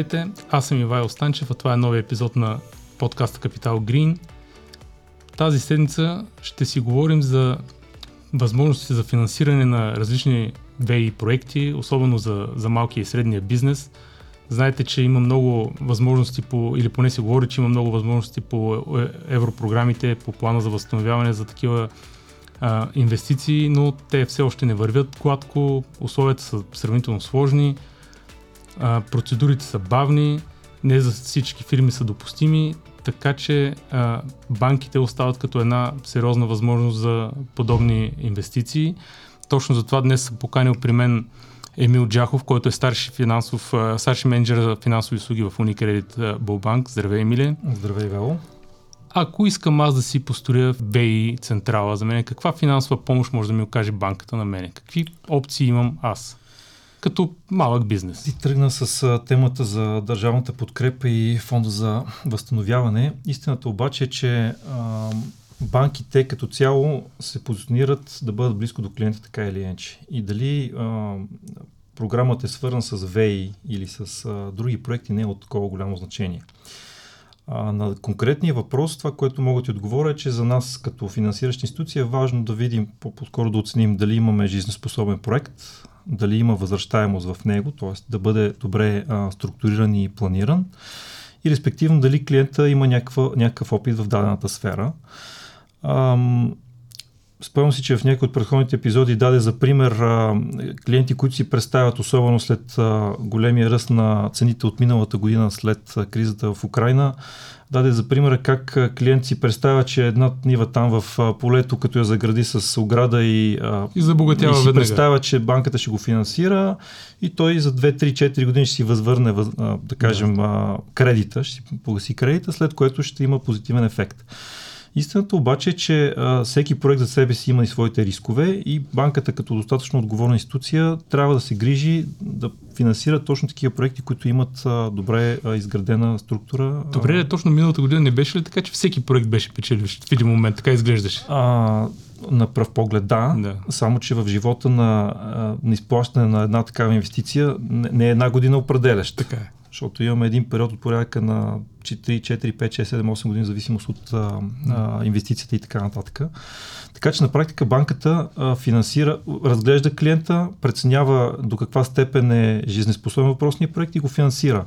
Здравейте, аз съм Ивайло Станчев, а това е новия епизод на подкаста Капитал Грин. Тази седмица ще си говорим за възможности за финансиране на различни ВИ проекти, особено за, за малкия и средния бизнес. Знаете, че има много възможности по, или поне се говори, че има много възможности по е, европрограмите, по плана за възстановяване за такива а, инвестиции, но те все още не вървят гладко, условията са сравнително сложни, а, процедурите са бавни, не за всички фирми са допустими, така че а, банките остават като една сериозна възможност за подобни инвестиции. Точно за това днес съм поканил при мен Емил Джахов, който е старши, финансов, старши менеджер за финансови услуги в Unicredit Булбанк. Здравей, Емиле. Здравей, Вело. Ако искам аз да си построя ВИ централа за мен, каква финансова помощ може да ми окаже банката на мене? Какви опции имам аз? Като малък бизнес. Ти тръгна с темата за държавната подкрепа и фонда за възстановяване. Истината обаче е, че а, банките като цяло се позиционират да бъдат близко до клиента така или иначе. И дали а, програмата е свързана с ВЕИ или с а, други проекти не е от такова голямо значение. А, на конкретния въпрос, това, което мога да ти отговоря е, че за нас като финансираща институция е важно да видим, по-скоро да оценим дали имаме жизнеспособен проект, дали има възвръщаемост в него, т.е. да бъде добре а, структуриран и планиран и респективно дали клиента има някаква, някакъв опит в дадената сфера. Ам, Спомням си, че в някои от предходните епизоди даде за пример а, клиенти, които си представят, особено след а, големия ръст на цените от миналата година, след а, кризата в Украина, даде за пример как клиент си представя, че една нива там в полето, като я загради с ограда и, и, забогатява и си веднага. представя, че банката ще го финансира и той за 2-3-4 години ще си възвърне, да кажем, а, кредита, ще си погаси кредита, след което ще има позитивен ефект. Истината обаче е, че а, всеки проект за себе си има и своите рискове и банката като достатъчно отговорна институция трябва да се грижи да финансира точно такива проекти, които имат а, добре а, изградена структура. Добре, точно миналата година не беше ли така, че всеки проект беше печеливш в един момент, така изглеждаше? А, на пръв поглед да, да, само че в живота на, на изплащане на една такава инвестиция не, не е една година определящ. Така е защото имаме един период от порядка на 3, 4, 5, 6, 7, 8 години, в зависимост от а, а, инвестицията и така нататък. Така че на практика банката а, финансира, разглежда клиента, преценява до каква степен е жизнеспособен въпросния проект и го финансира.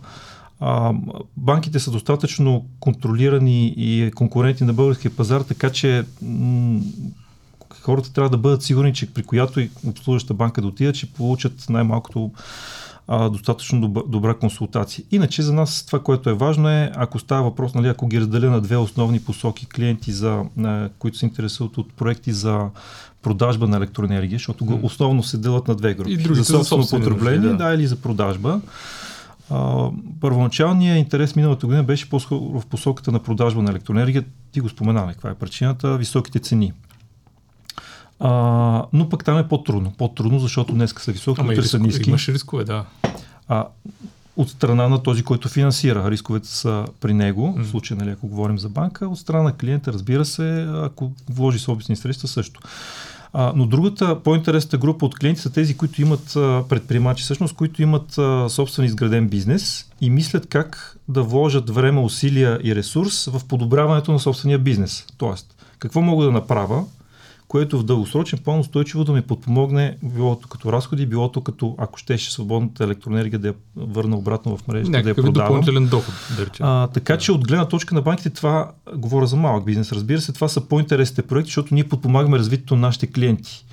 А, банките са достатъчно контролирани и конкуренти на българския пазар, така че м- хората трябва да бъдат сигурни, че при която и обслужваща банка да отидат, че получат най-малкото а, достатъчно добра, добра консултация. Иначе за нас това, което е важно е, ако става въпрос, нали, ако ги разделя на две основни посоки клиенти, за, а, които се интересуват от проекти за продажба на електроенергия, защото mm. основно се делят на две групи. И за собствено потребление, да. да, или за продажба. А, първоначалният интерес миналата година беше по-скоро в посоката на продажба на електроенергия. Ти го споменавай, каква е причината? Високите цени. А, но пък там е по-трудно. По-трудно, защото днес са високи, риск, са ниски. Имаш рискове, да. А, от страна на този, който финансира. Рисковете са при него, mm. в случай, нали, ако говорим за банка. От страна на клиента, разбира се, ако вложи собствени средства също. А, но другата по-интересната група от клиенти са тези, които имат а, предприемачи, всъщност, които имат а, собствен изграден бизнес и мислят как да вложат време, усилия и ресурс в подобряването на собствения бизнес. Тоест, какво мога да направя, което в дългосрочен план устойчиво да ми подпомогне, билото като разходи, билото като, ако щеше свободната електроенергия да я върна обратно в мрежата, да я продавам. допълнителен доход, да А, така че от гледна точка на банките това, говоря за малък бизнес, разбира се, това са по-интересните проекти, защото ние подпомагаме развитието на нашите клиенти.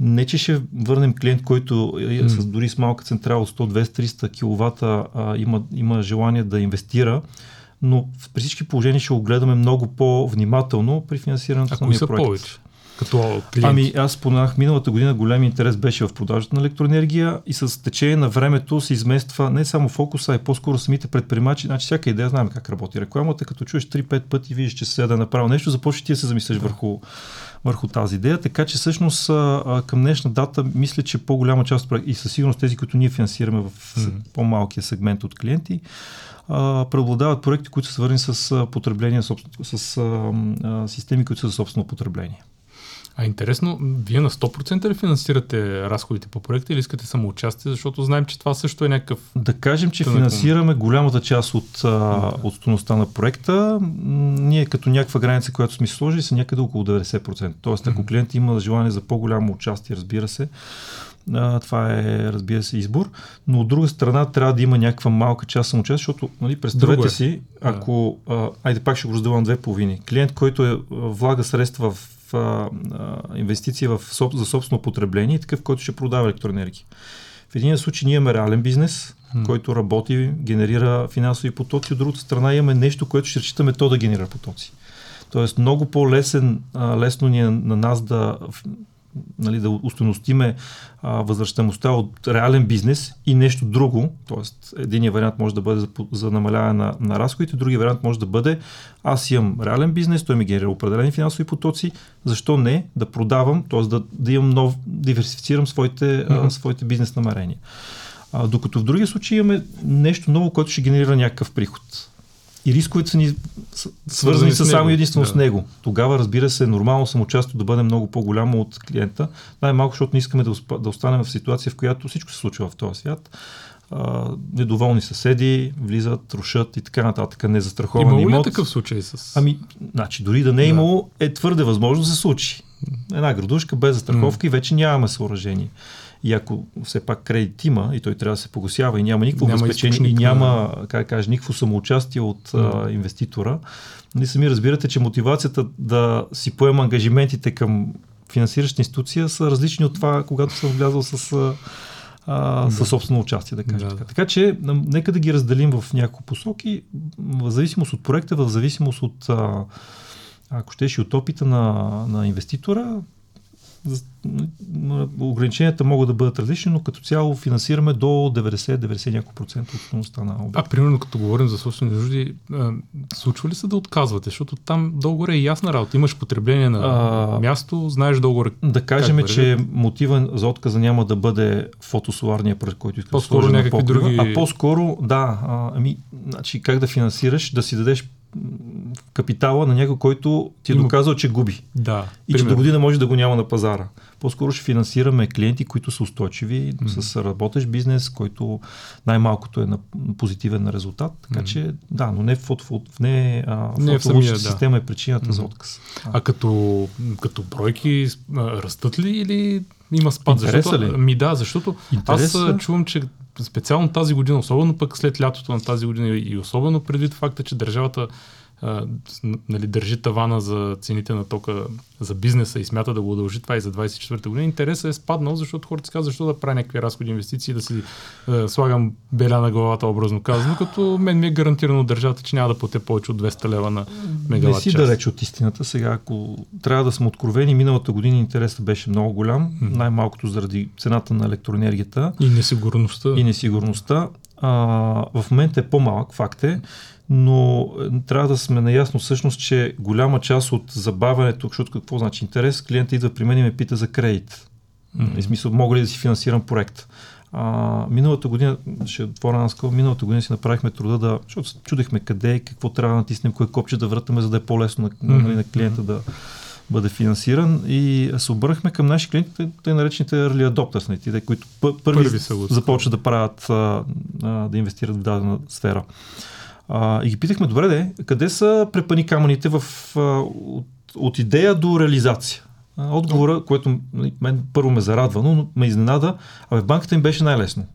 Не, че ще върнем клиент, който mm. с дори с малка централа от 100, 200, 300 кВт а, има, има желание да инвестира, но при всички положения ще го гледаме много по-внимателно при финансирането на проект. повече? Като клиенти? Ами аз споменах, миналата година голям интерес беше в продажата на електроенергия и с течение на времето се измества не само фокуса, а и по-скоро самите предприемачи. Значи всяка идея знаем как работи рекламата, като чуеш 3-5 пъти и видиш, че се да направи нещо, започваш ти да се замисляш върху, върху тази идея. Така че всъщност към днешна дата мисля, че по-голяма част и със сигурност тези, които ние финансираме в mm-hmm. по-малкия сегмент от клиенти, преобладават проекти, които са свързани с потребление, с, с а, а, системи, които са за собствено потребление. А интересно, вие на 100% ли финансирате разходите по проекта или искате самоучастие, защото знаем, че това също е някакъв... Да кажем, че финансираме голямата част от, да. от стоността на проекта. Ние като някаква граница, която сме сложили, са някъде около 90%. Тоест, ако клиент има желание за по-голямо участие, разбира се, а, това е, разбира се, избор. Но от друга страна трябва да има някаква малка част самоучастие, защото, нали, представете е. си, ако, а, айде пак ще го разделя на две половини. Клиент, който е, влага средства в а, инвестиции в, за собствено потребление и такъв, който ще продава електроенергия. В един случай ние имаме реален бизнес, hmm. който работи, генерира финансови потоци, от другата страна имаме нещо, което ще разчитаме то да генерира потоци. Тоест много по-лесен, лесно ни е на нас да нали, да устойностиме възвръщаемостта от реален бизнес и нещо друго. Тоест, единия вариант може да бъде за, за намаляване на, на разходите, другия вариант може да бъде аз имам реален бизнес, той ми генерира определени финансови потоци, защо не да продавам, т.е. Да, да имам нов, диверсифицирам своите, mm-hmm. а, своите бизнес намерения. А, докато в другия случай имаме нещо ново, което ще генерира някакъв приход и рисковете са ни свързани с, с само единствено да. с него. Тогава, разбира се, нормално самоучастието да бъде много по-голямо от клиента. Най-малко, защото не искаме да, да останем в ситуация, в която всичко се случва в този свят. А, недоволни съседи влизат, рушат и така нататък, незастраховани Имало имот. ли такъв случай с... Ами, значи, дори да не е имало, е твърде възможно да се случи. Една градушка без застраховка mm. и вече нямаме съоръжение. И ако все пак кредит има и той трябва да се погасява и няма никакво няма обезпечение и няма, как кажа, никакво самоучастие от mm. а, инвеститора, ние сами разбирате, че мотивацията да си поема ангажиментите към финансираща институция са различни от това, когато съм влязъл с а, със собствено участие, да кажа да. така. Така че, нека да ги разделим в няколко посоки, в зависимост от проекта, в зависимост от, а, ако щеш, и от опита на, на инвеститора, ограниченията могат да бъдат различни, но като цяло финансираме до 90-90 процента от стоеността на обекта. А примерно като говорим за собствени нужди, случва ли се да отказвате? Защото там долу е ясна работа. Имаш потребление на а, място, знаеш долу Да кажем, че мотива за отказа няма да бъде фотосоларния проект, който искаш по-скоро да някакви други... А по-скоро, да, а, ами, значи, как да финансираш, да си дадеш капитала на някой, който ти е доказал, че губи. Да, и примерно. че до година може да го няма на пазара. По-скоро ще финансираме клиенти, които са устойчиви, mm-hmm. с работещ бизнес, който най-малкото е на позитивен резултат. Така mm-hmm. че, да, но не в не, а, не в самия, система да. е причината mm-hmm. за отказ. А, а като, като бройки растат ли или има спад? Интереса защото, ли? Ми да, защото Интереса? аз чувам, че специално тази година, особено пък след лятото на тази година и особено предвид факта, че държавата а, нали, държи тавана за цените на тока за бизнеса и смята да го удължи това и за 24-та година, интересът е спаднал, защото хората си казват, защо да правя някакви разходи инвестиции, да си а, слагам беля на главата, образно казано, като мен ми е гарантирано от държавата, че няма да платя повече от 200 лева на мегаватт Не си далеч от истината. Сега, ако трябва да сме откровени, миналата година интересът беше много голям, най-малкото заради цената на електроенергията. И несигурността. И несигурността. А, в момента е по-малък, факт е но е, трябва да сме наясно всъщност, че голяма част от забавянето, защото какво значи интерес, клиента идва при мен и ме пита за кредит. Mm-hmm. В смисъл, мога ли да си финансирам проект? А, миналата година, ще отворя на скъл, миналата година си направихме труда да, защото чудехме къде, какво трябва да натиснем, кое копче да вратаме, за да е по-лесно на, mm-hmm. на клиента да бъде финансиран и се обърнахме към наши клиенти, те наречените early adopters, нали, те, които първи, първи започват да правят, а, а, да инвестират в дадена сфера. А, и ги питахме, добре де, къде са препани камъните в, а, от, от идея до реализация? Отговора, което нали, мен първо ме зарадва, но ме изненада, а в банката им беше най-лесно.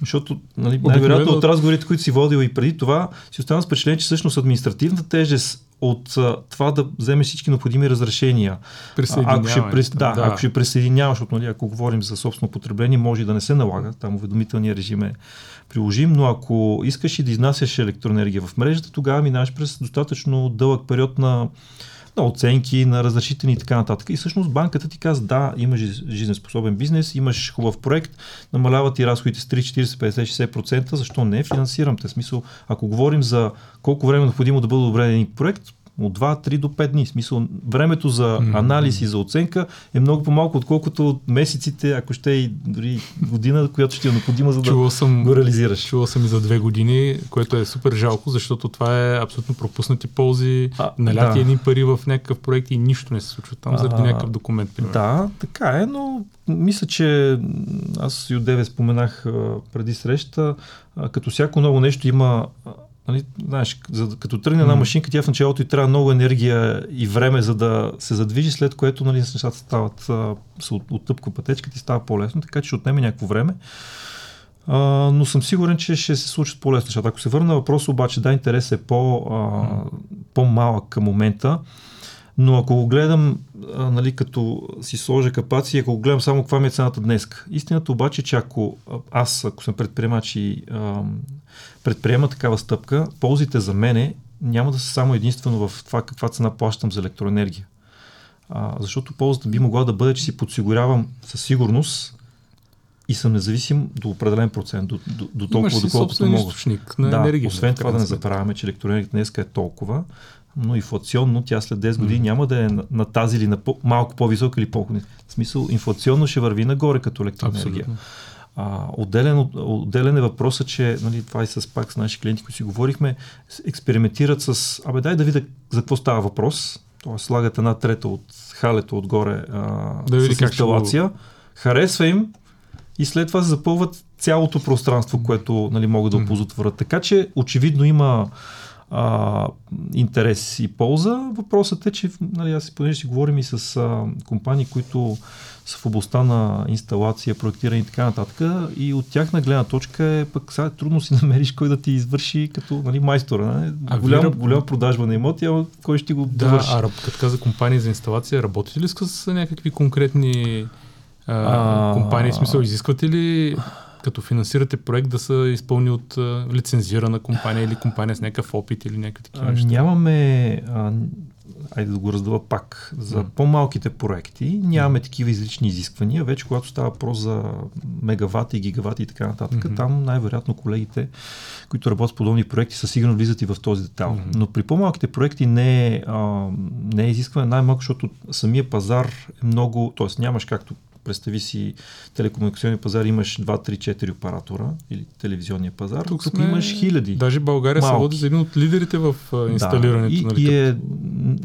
Защото нали, най-вероятно от разговорите, които си водил и преди това, си остана с впечатление, че всъщност административната тежест от а, това да вземе всички необходими разрешения. Ако ще, прес, да, да. ако ще присъединяваш, защото нали, ако говорим за собствено потребление, може да не се налага, там уведомителният режим е приложим, но ако искаш и да изнасяш електроенергия в мрежата, тогава минаваш през достатъчно дълъг период на, на оценки, на разрешителни и така нататък. И всъщност банката ти казва, да, имаш жизнеспособен бизнес, имаш хубав проект, намаляват ти разходите с 3, 40, 50, 60%, защо не? Финансирам те. Смисъл, ако говорим за колко време е необходимо да бъде одобрен един проект, от 2-3 до 5 дни. В смисъл, времето за анализ и за оценка е много по-малко, отколкото месеците, ако ще и дори година, която ще е необходима, за да Чувал съм, го реализираш. чувал съм и за две години, което е супер жалко, защото това е абсолютно пропуснати ползи, А, наляти да. едни пари в някакъв проект и нищо не се случва там заради А, някакъв документ. Примерно. Да, така е, но мисля, че аз и от Деве споменах а, преди среща, а, като всяко ново нещо има, нали, знаеш, за, като тръгне една машинка, тя в началото и трябва много енергия и време, за да се задвижи, след което нали, нещата стават, се от, оттъпква пътечката и става по-лесно, така че ще отнеме някакво време. А, но съм сигурен, че ще се случат по-лесно нещата. Ако се върна на въпроса, обаче, да, интерес е по, а, по-малък към момента. Но ако го гледам, а, нали, като си сложа капаци, ако го гледам само каква ми е цената днес. Истината обаче, че ако аз, ако съм предприемач и а, предприема такава стъпка, ползите за мене няма да са само единствено в това каква цена плащам за електроенергия. А, защото ползата би могла да бъде, че си подсигурявам със сигурност и съм независим до определен процент, до, до, до толкова, доколкото мога. източник на да, енергия. освен това да не забравяме, че електроенергията днес е толкова, но инфлационно тя след 10 години Мгм. няма да е на, на тази или на по, малко по-висока или по В смисъл, инфлационно ще върви нагоре като електроенергия. Абсолютно. А, отделен, от- отделен е въпросът, че нали, това и с пак с наши клиенти, които си говорихме, експериментират с, абе дай да видя за какво става въпрос. Тоест слагат една трета от халето отгоре а, Да с как ще инсталация, харесва им и след това се запълват цялото пространство, което нали, могат да оползотворят. Така че очевидно има а, интерес и полза. Въпросът е, че нали, аз понеже си говорим и с а, компании, които са в областта на инсталация, проектиране и така нататък. И от тяхна гледна точка е пък сега трудно си намериш кой да ти извърши като нали, майстора. Нали? А Голям, вие- голяма продажба на имоти, ама кой ще ти го Да, довърши? а раб- като каза компании за инсталация, работите ли с някакви конкретни а, А, компании? В смисъл, изисквате ли като финансирате проект да са изпълни от а, лицензирана компания или компания с някакъв опит или някакви такива неща? нямаме, а, айде да го раздава пак, за М. по-малките проекти нямаме такива излични изисквания. Вече когато става въпрос за мегавати, гигавати и така нататък, Мгм. там най-вероятно колегите, които работят с подобни проекти, със сигурно влизат и в този детал. Мгм. Но при по-малките проекти не е, а, не е изискване най-малко, защото самия пазар е много, т.е. нямаш както представи си телекомуникационния пазар, имаш 2, 3, 4 оператора или телевизионния пазар. Тук, Тук сме- имаш хиляди. Даже България се Малки. води за един от лидерите в инсталирането. Да, и, нали, и е,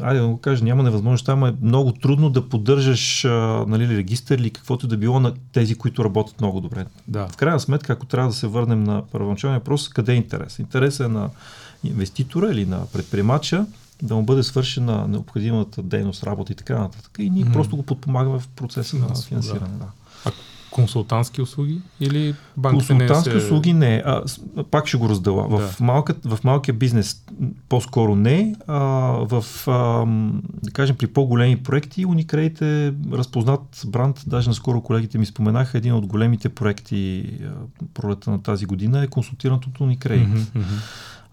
айде да го кажа, няма невъзможност, ама е много трудно да поддържаш нали, регистър или каквото да било на тези, които работят много добре. да. В крайна сметка, ако трябва да се върнем на първоначалния въпрос, къде е интерес? Интерес е на инвеститора или на предприемача да му бъде свършена необходимата дейност, работа и така нататък. И ние Мгм. просто го подпомагаме в процеса на финансиране. Да. Консултантски услуги или банките не Консултантски се... услуги не. А, пак ще го раздела. Да. В, малка, в малкия бизнес по-скоро не. А, в, а, да кажем, при по-големи проекти Unicredit е разпознат бранд. Даже наскоро колегите ми споменаха, един от големите проекти а, пролета на тази година е консултиран от Unicredit. Мгм.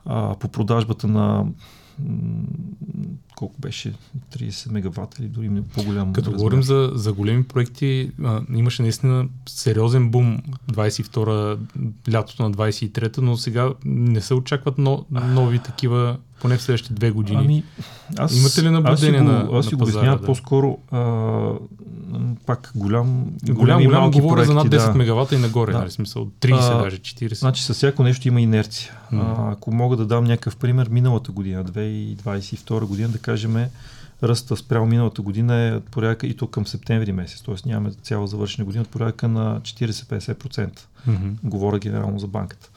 а, по продажбата на колко беше 30 мегаватта или дори по-голям Като размер. говорим за, за големи проекти, а, имаше наистина сериозен бум 22-а, лятото на 23-та, но сега не се очакват но, нови такива, поне в следващите две години. Ами, аз, Имате ли наблюдение аз го, на- Аз си го обяснявам да? по-скоро а, пак голям, голям, голям говоря проекти, за над 10 да. мегавата и нагоре, Да. нали, смисъл 30, А, даже 40. Значи с всяко нещо има инерция. М. А, ако мога да дам някакъв пример, миналата година, 2022 година, да кажем, ръста спрямо миналата година е от порядъка и то към септември месец, т.е. нямаме цяла завършена година, от порядъка на 40-50%. Мгм. Говоря генерално за банката.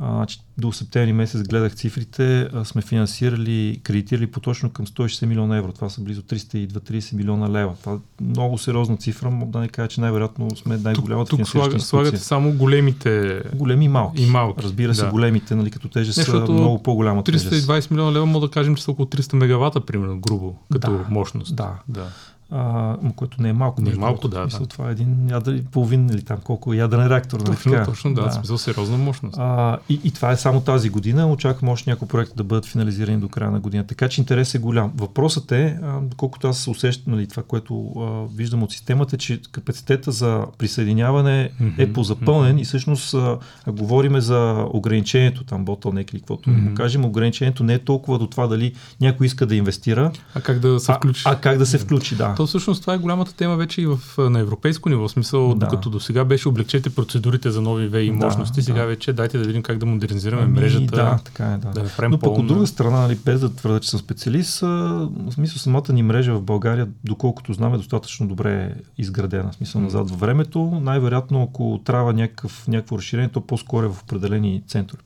А, че до септември месец гледах цифрите, а, сме финансирали, кредитирали по точно към 160 милиона евро. Това са близо 330 милиона лева. Това е много сериозна цифра, мога да не кажа, че най-вероятно сме най-голямата Тук финансираща слага, слагате само големите Големи и малки. и малки. Разбира се, да. големите, нали, като тежест са много по-голяма тежест. 320 милиона лева, мога да кажем, че са около 300 мегавата, примерно, грубо, като Да, мощност. да. да. А, което не е малко. Не е малко, да, да. Това е един ядър, половин или там колко ядрен реактор. Нали точно, така? точно, да, да. смисъл сериозна мощност. А, и, и това е само тази година. Очаквам още някои проекти да бъдат финализирани до края на година. Така че интерес е голям. Въпросът е, колкото аз усещам, нали, това, което а, виждам от системата, че капацитета за присъединяване mm-hmm. е позапълнен mm-hmm. и всъщност а, а, говориме за ограничението, там bottleneck или каквото mm-hmm. му кажем, ограничението не е толкова до това дали някой иска да инвестира, а как да се включи. А, а как да се включи, да. То всъщност това е голямата тема вече и в, на европейско ниво. В смисъл, да. докато до сега беше облегчете процедурите за нови ВИ мощности, да, сега да. вече дайте да видим как да модернизираме ами, мрежата. Да, така е, да. да направим Но пък от друга страна, нали, без да твърда, че съм специалист, в смисъл самата ни мрежа в България, доколкото знам, е достатъчно добре изградена. В смисъл назад във времето. Най-вероятно, ако трябва някакъв, някакво разширение, то по-скоро е в определени центрове.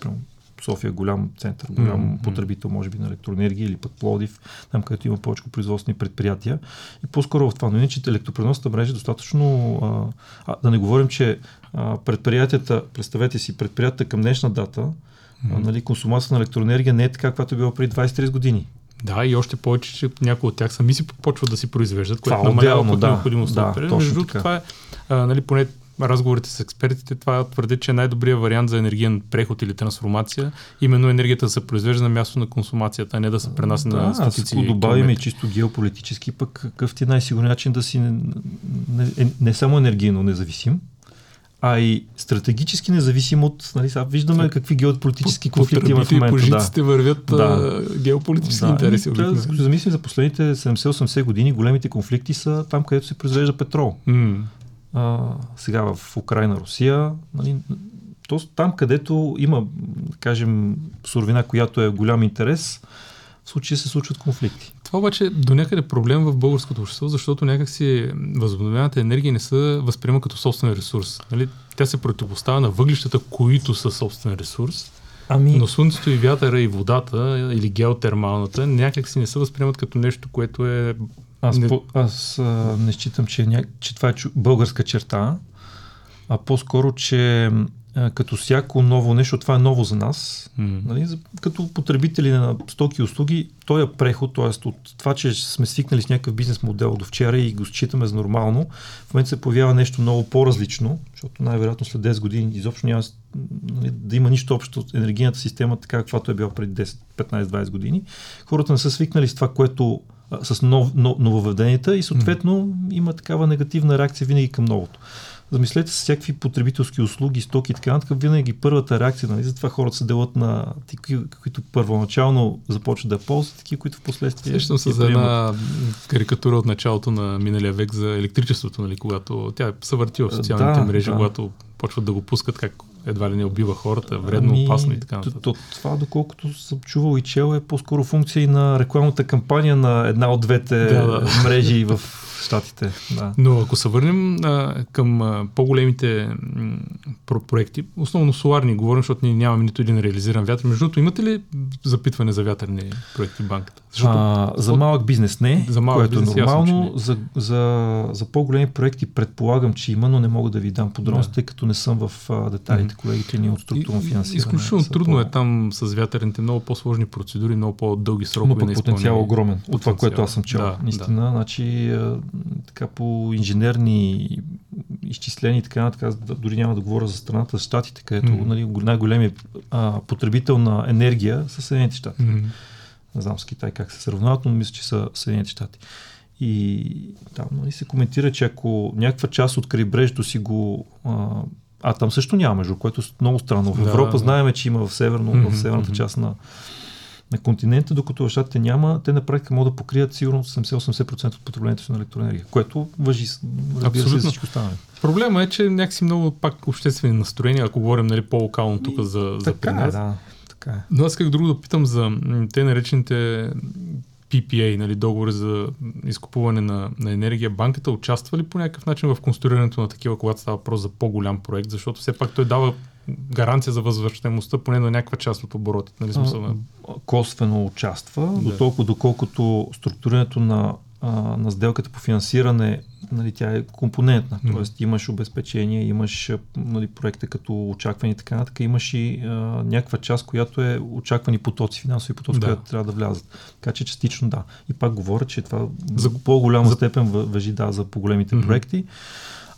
София е голям център, голям mm-hmm. потребител, може би, на електроенергия или пък Плодив, там където има повече производствени предприятия. И по-скоро в това. Но иначе електропреносната мрежа е достатъчно. А, а, да не говорим, че а, предприятията, представете си, предприятията към днешна дата, mm-hmm. а, нали, консумацията на електроенергия не е така, каквато е било преди 20-30 години. Да, и още повече, че някои от тях сами си почват да си произвеждат, което намалява да, необходимостта. Да, Между другото, това е, а, нали, поне разговорите с експертите, това твърди, че е най-добрият вариант за енергиен преход или трансформация, именно енергията да се произвежда на място на консумацията, а не да се пренася да, на стотици Ако добавим и чисто геополитически, пък какъв ти е най-сигурен начин да си не, не, не, не само енергийно независим, а и стратегически независим от... Нали, сега виждаме какви геополитически по, конфликти има в момента. Пожиците да. вървят да. А, геополитически да. интереси. Да, замислим за последните 70-80 години, големите конфликти са там, където се произвежда петрол. Mm а, сега в Украина, Русия, нали, то, там където има, да кажем, суровина, която е голям интерес, в случая се случват конфликти. Това обаче до някъде проблем в българското общество, защото някакси възобновяемата енергия не се възприема като собствен ресурс. Нали? Тя се противопоставя на въглищата, които са собствен ресурс. Ами... Но слънцето и вятъра и водата или геотермалната някак си не се възприемат като нещо, което е аз, не... По, аз а, не считам, че, ня... че това е чу... българска черта, а по-скоро, че а, като всяко ново нещо, това е ново за нас, mm. нали, за, като потребители на стоки и услуги, този е преход, т.е. от това, че сме свикнали с някакъв бизнес модел до вчера и го считаме за нормално, в момента се появява нещо много по-различно, защото най-вероятно след 10 години изобщо няма нали, да има нищо общо от енергийната система, така каквато е била преди 10, 15, 20 години. Хората не са свикнали с това, което с нов, нов, нововведенията и съответно има такава негативна реакция винаги към новото. Замислете се всякакви потребителски услуги, стоки и така нататък. Винаги първата реакция, нали, затова хората се делят на такива, които първоначално започват да ползват, такива, които в последствие. Сещам се за една карикатура от началото на миналия век за електричеството, нали, когато тя се върти в социалните да, мрежи, да. когато почват да го пускат как едва ли не убива хората, вредно, ами, опасно и така нататък. Това, доколкото съм чувал и чел, е по-скоро функция и на рекламната кампания на една от двете да, да. мрежи в Штатите. Да. Но ако се върнем а, към а, по-големите м, проекти, основно соларни говорим, защото ние нямаме нито един реализиран вятър. Между другото, имате ли запитване за вятърни проекти в банката? Защото, а, за малък бизнес не, за малък което е бизнес, е нормално. За, за, за по-големи проекти предполагам, че има, но не мога да ви дам подробности, да. тъй като не съм в а, детайлите. Колегите ни от структурно финансиране. Изключително трудно по... е там с вятърните, много по-сложни процедури, много по-дълги срокове. Но потенциал огромен от това, което аз съм чел. Да, Наистина, да. значи така по инженерни изчисления и така, така дори няма да говоря за страната, за щатите, където mm-hmm. нали, най-големият а, потребител на енергия са Съединените щати. Mm-hmm. Не знам с Китай как се сравняват, но мисля, че са Съединените щати. И там нали, се коментира, че ако някаква част от крайбрежето си го а, а там също няма, между което е много странно. В Европа да, знаеме, че има в, северно, mm-hmm, в северната mm-hmm. част на, на континента, докато в щатите няма, те на практика могат да покрият сигурно 70-80% от потреблението си на електроенергия, което въжи разбира се всичко останали. Проблема е, че някакси много пак обществени настроения, ако говорим нали, по-локално тук за, за така е, да, така е. Но аз как друго да питам за те наречените PPA, нали, договори за изкупуване на, на енергия, банката участва ли по някакъв начин в конструирането на такива, когато става въпрос за по-голям проект, защото все пак той дава гаранция за възвръщаемостта поне на някаква част от оборотите. Нали, смисъл на... Косвено участва, да. до толкова доколкото структурирането на а, на сделката по финансиране, нали, тя е компонентна. Мгм. Тоест имаш обезпечение, имаш а, нали, проекта като очаквани и така нататък, имаш и а, някаква част, която е очаквани потоци, финансови потоци, Да. които трябва да влязат. Така че частично да. И пак говоря, че това За- по-голяма за- степен въ- въжи да, за по-големите Мгм. проекти.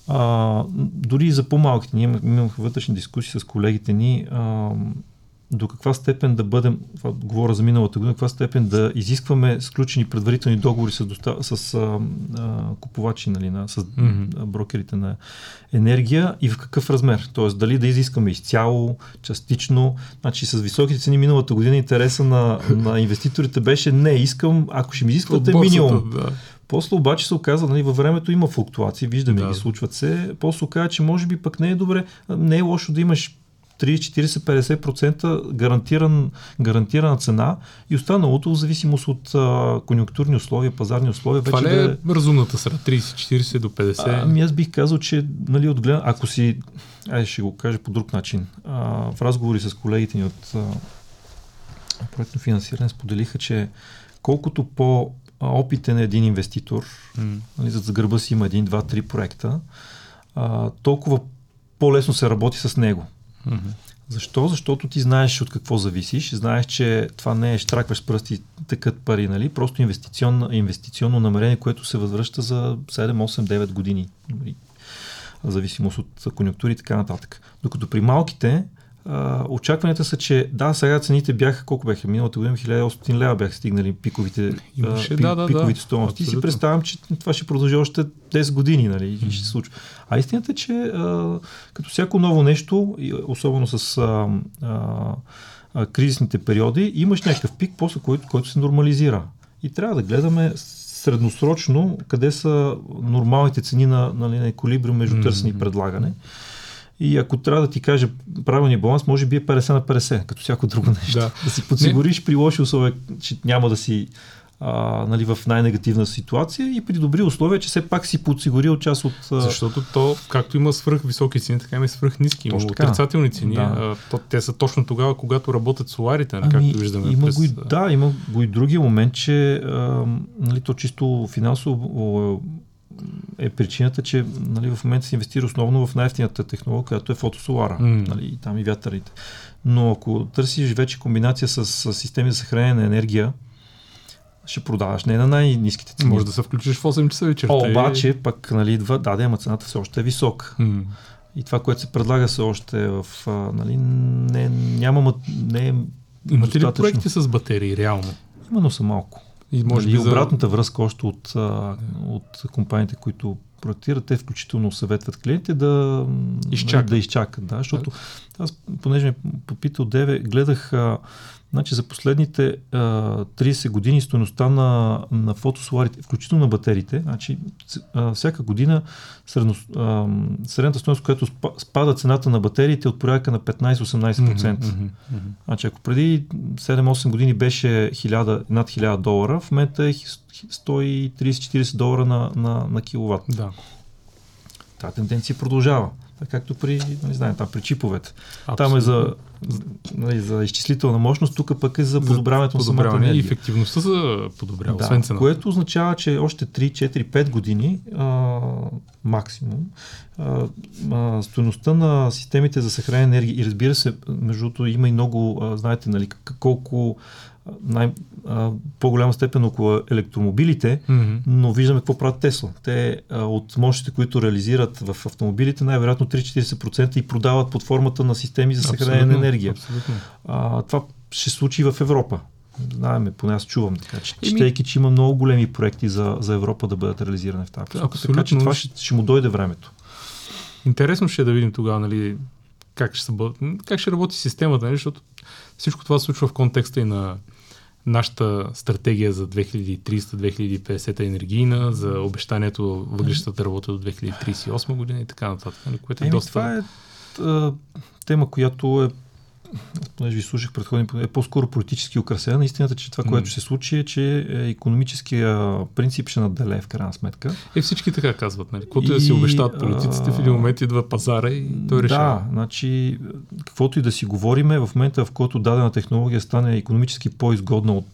А, дори и за по-малките. Ние имах- имах вътрешни дискусии с колегите ни. А, до каква степен да бъдем, това говоря за миналата година, до каква степен да изискваме сключени предварителни договори с, доста, с а, а, купувачи, нали, на, с а, брокерите на енергия и в какъв размер. Тоест дали да изискаме изцяло, частично. Значи с високите цени миналата година интереса на, на инвеститорите беше не, искам, ако ще ми изисквате минимум. Да. После обаче се оказа, нали, във времето има флуктуации, виждаме Да. ги, случват се. После оказа, че може би пък не е добре, а, не е лошо да имаш 30, 40, 50% гарантиран, гарантирана цена и останалото в зависимост от а, конъюнктурни условия, пазарни условия. Това вече ли да е разумната среда? 30-40 до 50? Ами аз бих казал, че нали, от гледа, ако си, айде ще го кажа по друг начин, а, в разговори с колегите ни от а, проектно финансиране споделиха, че колкото по опитен е един инвеститор, М. нали, за гърба си има един, два, три проекта, а, толкова по-лесно се работи с него. Мгм. Защо? Защото ти знаеш от какво зависиш, знаеш, че това не е штракваш с пръсти, тъкат пари, нали? Просто инвестиционно, инвестиционно намерение, което се възвръща за 7, 8, 9 години. Нали? Зависимост от конъюнктури и така нататък. Докато при малките, а, очакванията са, че да, сега цените бяха, колко бяха? Миналата година 1800 лева бяха стигнали пиковите, Имаше, а, да, да, пиковите да. стоености. И си представям, че това ще продължи още 10 години нали? и ще се случва. А истината е, че а, като всяко ново нещо, особено с а, а, а, кризисните периоди, имаш някакъв пик, после който, който се нормализира. И трябва да гледаме средносрочно къде са нормалните цени на, нали, на еколибриум между търсене и предлагане. И ако трябва да ти кажа правилния баланс, може би е 50 на 50, като всяко друго нещо. Да. да си подсигуриш при лоши условия, че няма да си а, нали, в най-негативна ситуация и при добри условия, че все пак си подсигурил част от... а, Защото то, както има свръх високи цени, така има и свръх ниски. Има отрицателни цени. Да. А, то, те са точно тогава, когато работят соларите, нали, както виждаме. Ами, има през, го и, да, има го и другия момент, че а, нали, то чисто финансово е причината, че нали, в момента се инвестира основно в най-ефтината технология, която е фотосолара. М. Нали, и там и вятърите. Но ако търсиш вече комбинация с, с системи за съхранение на енергия, ще продаваш не на най-низките цени. Може да се включиш в 8 часа вечерта. О, обаче, пък, нали, идва, да, да, ама цената все още е висока. М. И това, което се предлага все още в, нали, не, няма, не е Имате ли проекти с батерии, реално? Има, но са малко. И може нали, би за... обратната връзка още от, от компаниите, които проектират, те включително съветват клиентите да Изчакат. да изчакат. Да, защото аз, понеже ме попита от Деве, гледах а, значи за последните а, 30 години стоеността на, на фотосоларите, включително на батериите, значи а, всяка година средно, а, средната стоеност, която спа- спада цената на батериите е от порядка на 15-18%. Мгм, мгм, мгм. Значи, ако преди 7-8 години беше 1000, над 1000 долара, в момента е хи- хи- 130-40 долара на, на, на киловатт. Да. Тази тенденция продължава. Както при, не знам, там при чиповете. Там Абсолютно. е за, нали, за изчислителна мощност, тук пък е за подобряването на самата подобряване и енергия. ефективността се подобрява, Да, освен цената. което означава, че още 3, 4, 5 години а, максимум а, а, стоеността на системите за съхранение енергия и разбира се, между другото има и много, а, знаете нали, колко най, а, по-голяма степен около електромобилите, Мгм. но виждаме какво правят Тесла. Те а, от мощите, които реализират в автомобилите, най-вероятно 3-40% и продават под формата на системи за съхранение на енергия. Абсолютно. А, това ще случи в Европа. Знаеме, поне аз чувам така, че, Еми- четейки, че има много големи проекти за, за Европа да бъдат реализирани в тази посока. Така че това ще, ще му дойде времето. Интересно ще е да видим тогава, нали, как ще, бъ... как ще работи системата, нали, защото всичко това се случва в контекста и на нашата стратегия за 2300-2050 енергийна, за обещанието въглищата да работят до 2038 година и така нататък, нали, което е Еми, доста... това е тема, която е аз понеже ви слушах предходни, е по-скоро политически украсена. Истината, че това, което ще се случи е, че економическия принцип ще наделее в крайна сметка. Е, всички така казват, нали? Каквото и да И, си обещават политиците, в един момент идва пазара и той решава. Да, значи, каквото и да си говориме, в момента в който дадена технология стане економически по-изгодна от,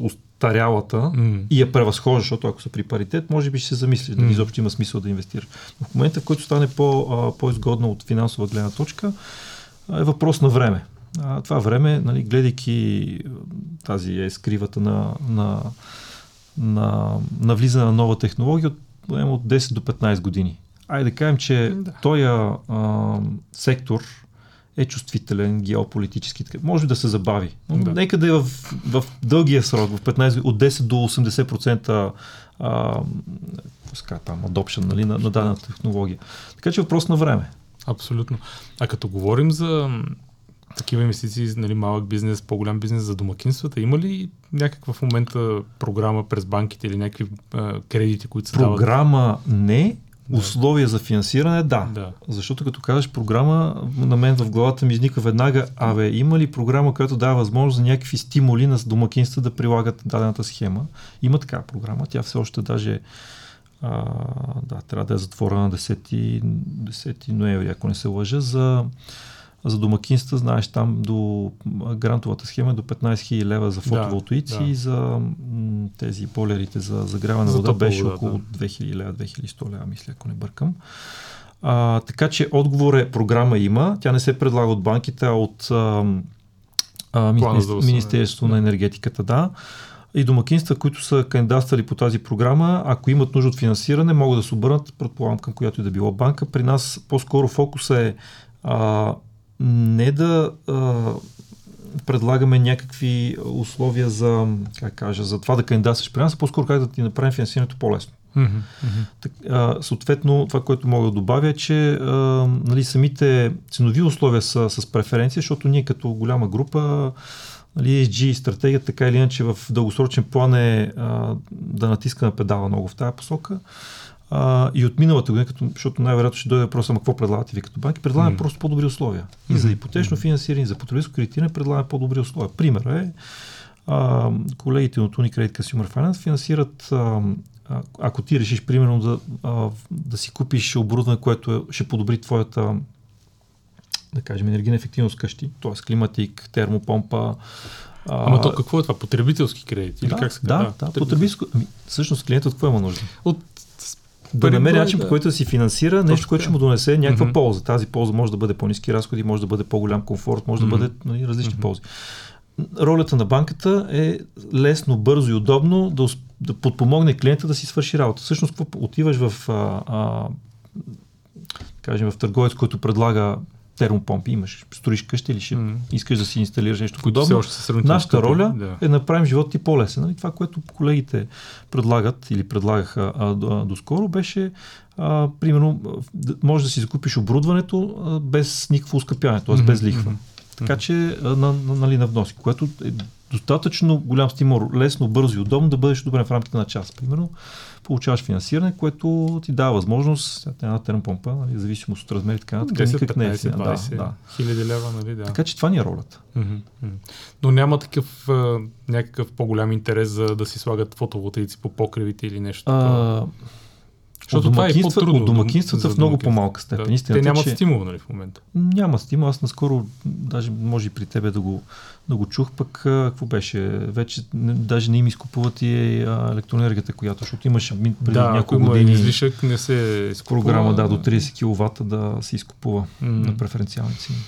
от тарялата Mm. и я превъзхожда, защото ако са при паритет, може би ще се замислиш дали М. изобщо има смисъл да инвестираш. Но в момента, в който стане по, по-изгодно от финансова гледна точка, е въпрос на време. А, това време, нали, гледайки тази е скривата на, на, на, на влизане на нова технология, от, поне от 10 до 15 години. Айде да кажем, че Да. този а, сектор е чувствителен, геополитически. Може да се забави. Но Да. Нека да е в, в дългия срок, в 15, от 10 до 80% а, казва там, adoption нали, на, на дадена технология. Така че е въпрос на време. Абсолютно. А като говорим за такива инвестиции, нали, малък бизнес, по-голям бизнес за домакинствата, има ли някаква в момента програма през банките или някакви а, кредити, които се дават? Програма не, Да. условия за финансиране да. Да. Защото като кажеш програма, на мен в главата ми изниква веднага, абе, има ли програма, която дава възможност за някакви стимули на домакинства да прилагат дадената схема? Има такава програма, тя все още даже а, да, трябва да е затворена на 10, 10 ноември, ако не се лъжа, за, за домакинства, знаеш, там до грантовата схема е до 15 000 лева за Да, фотоволтоици да. и за м, тези болерите за загряване на вода беше вода, около да. 2000 лева, 2100 лева, мисля, ако не бъркам. А, така че отговор е, програма има, тя не се предлага от банките, а от а, а, Плана за Министерство, възстановяване. Министерство на енергетиката, да. И домакинства, които са кандидатствали по тази програма, ако имат нужда от финансиране, могат да се обърнат, предполагам, към която и да било банка. При нас по-скоро фокуса е а, не да а, предлагаме някакви условия за, как кажа, за това да кандидатстваш при нас, а по-скоро как да ти направим финансирането по-лесно. Мгм. Так, а, съответно, това, което мога да добавя е, че а, нали, самите ценови условия са с преференция, защото ние като голяма група, нали, ESG стратегията така или иначе в дългосрочен план е а, да натискаме педала много в тази посока. А, и от миналата година, като, защото най-вероятно ще дойде въпроса, ама какво предлагате ви като банки? Предлагаме Мгм. просто по-добри условия. И за ипотечно финансиране, и за потребителско кредитиране предлагаме по-добри условия. Пример е, а, колегите от Unicredit Consumer Finance финансират, а, ако ти решиш, примерно, да, а, да си купиш оборудване, което е, ще подобри твоята да кажем, енергийна ефективност къщи, т.е. климатик, термопомпа. а, Ама то какво е това? Потребителски кредит? Или да, как се да, казва? да, потребителско. Ами, всъщност клиентът какво има нужда? От Да намери брой, начин, да. по който да си финансира нещо, Точно което ще му донесе някаква Мгм. полза. Тази полза може да бъде по-низки разходи, може да бъде по-голям комфорт, може Мгм. да бъде нали, различни Мгм. ползи. Ролята на банката е лесно, бързо и удобно да, да подпомогне клиента да си свърши работа. Всъщност, какво отиваш в, а, а, кажем, в търговец, който предлага термопомпи, имаш, строиш къща или ще М. искаш да си инсталираш нещо подобно. Нашата роля Да. е да направим живота ти по-лесен. Нали? Това, което колегите предлагат или предлагаха а, а, доскоро, беше а, примерно, може да си закупиш оборудването а, без никакво ускъпяване, т.е. Мгм, без лихва. Така че а, на, на, нали, на вноси, което е достатъчно голям стимул, лесно, бързо и удобно да бъдеш добре в рамките на час. Примерно, получаваш финансиране, което ти дава възможност, една термопомпа, нали, зависимост от размер и така нататък, 10, никак не е 15, ефтина. 20 да, да. хиляди лева, нали? Да. Така че това ни е ролята. Но няма такъв а, някакъв по-голям интерес за да си слагат фотоволтаици по покривите или нещо такова. Защото от, това е по-трудно от домакинствата в много по-малка степен. Да. Истината Те е, нямат че стимул, нали, в момента. Няма стимул. Аз наскоро, даже може и при тебе да го, да го чух, пък какво беше? Вече не, даже не им изкупуват и а, електроенергията, която, защото имаше преди да, няколко години излишък, не се изкупува. програма да, до 30 кВт да се изкупува М. на преференциални цени.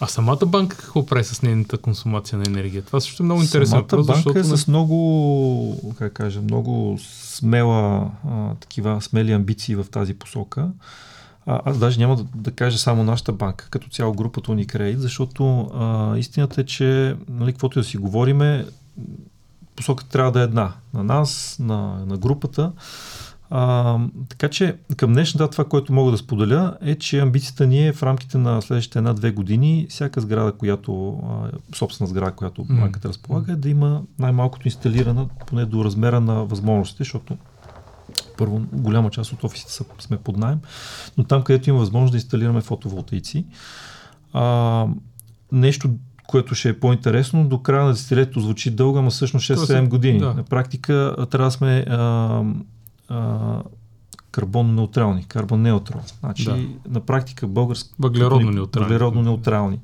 А самата банка какво прави с нейната консумация на енергия? Това също е много интересен Самата въпрос, банка защото... е с много, как кажа, много смела, а, такива смели амбиции в тази посока. А, аз даже няма да, да кажа само нашата банка, като цяло групата Unicredit, защото а, истината е, че нали, каквото и да си говориме, посоката трябва да е една. На нас, на, на групата. А, така че към днешна дата това, което мога да споделя е, че амбицията ни е в рамките на следващите една-две години всяка сграда, която, а, собствена сграда, която банката разполага, е да има най-малкото инсталирана поне до размера на възможностите, защото първо, голяма част от офисите са, сме под найем, но там, където има възможност да инсталираме фотоволтаици. А, нещо, което ще е по-интересно, до края на десетилетието звучи дълго, ама всъщност 6-7 Тоест, години. да. На практика трябва да сме а, а, карбонно неутрални, карбон неутрал. Значи, Да. на практика български Въглеродно неутрални. Въглеродно неутрални.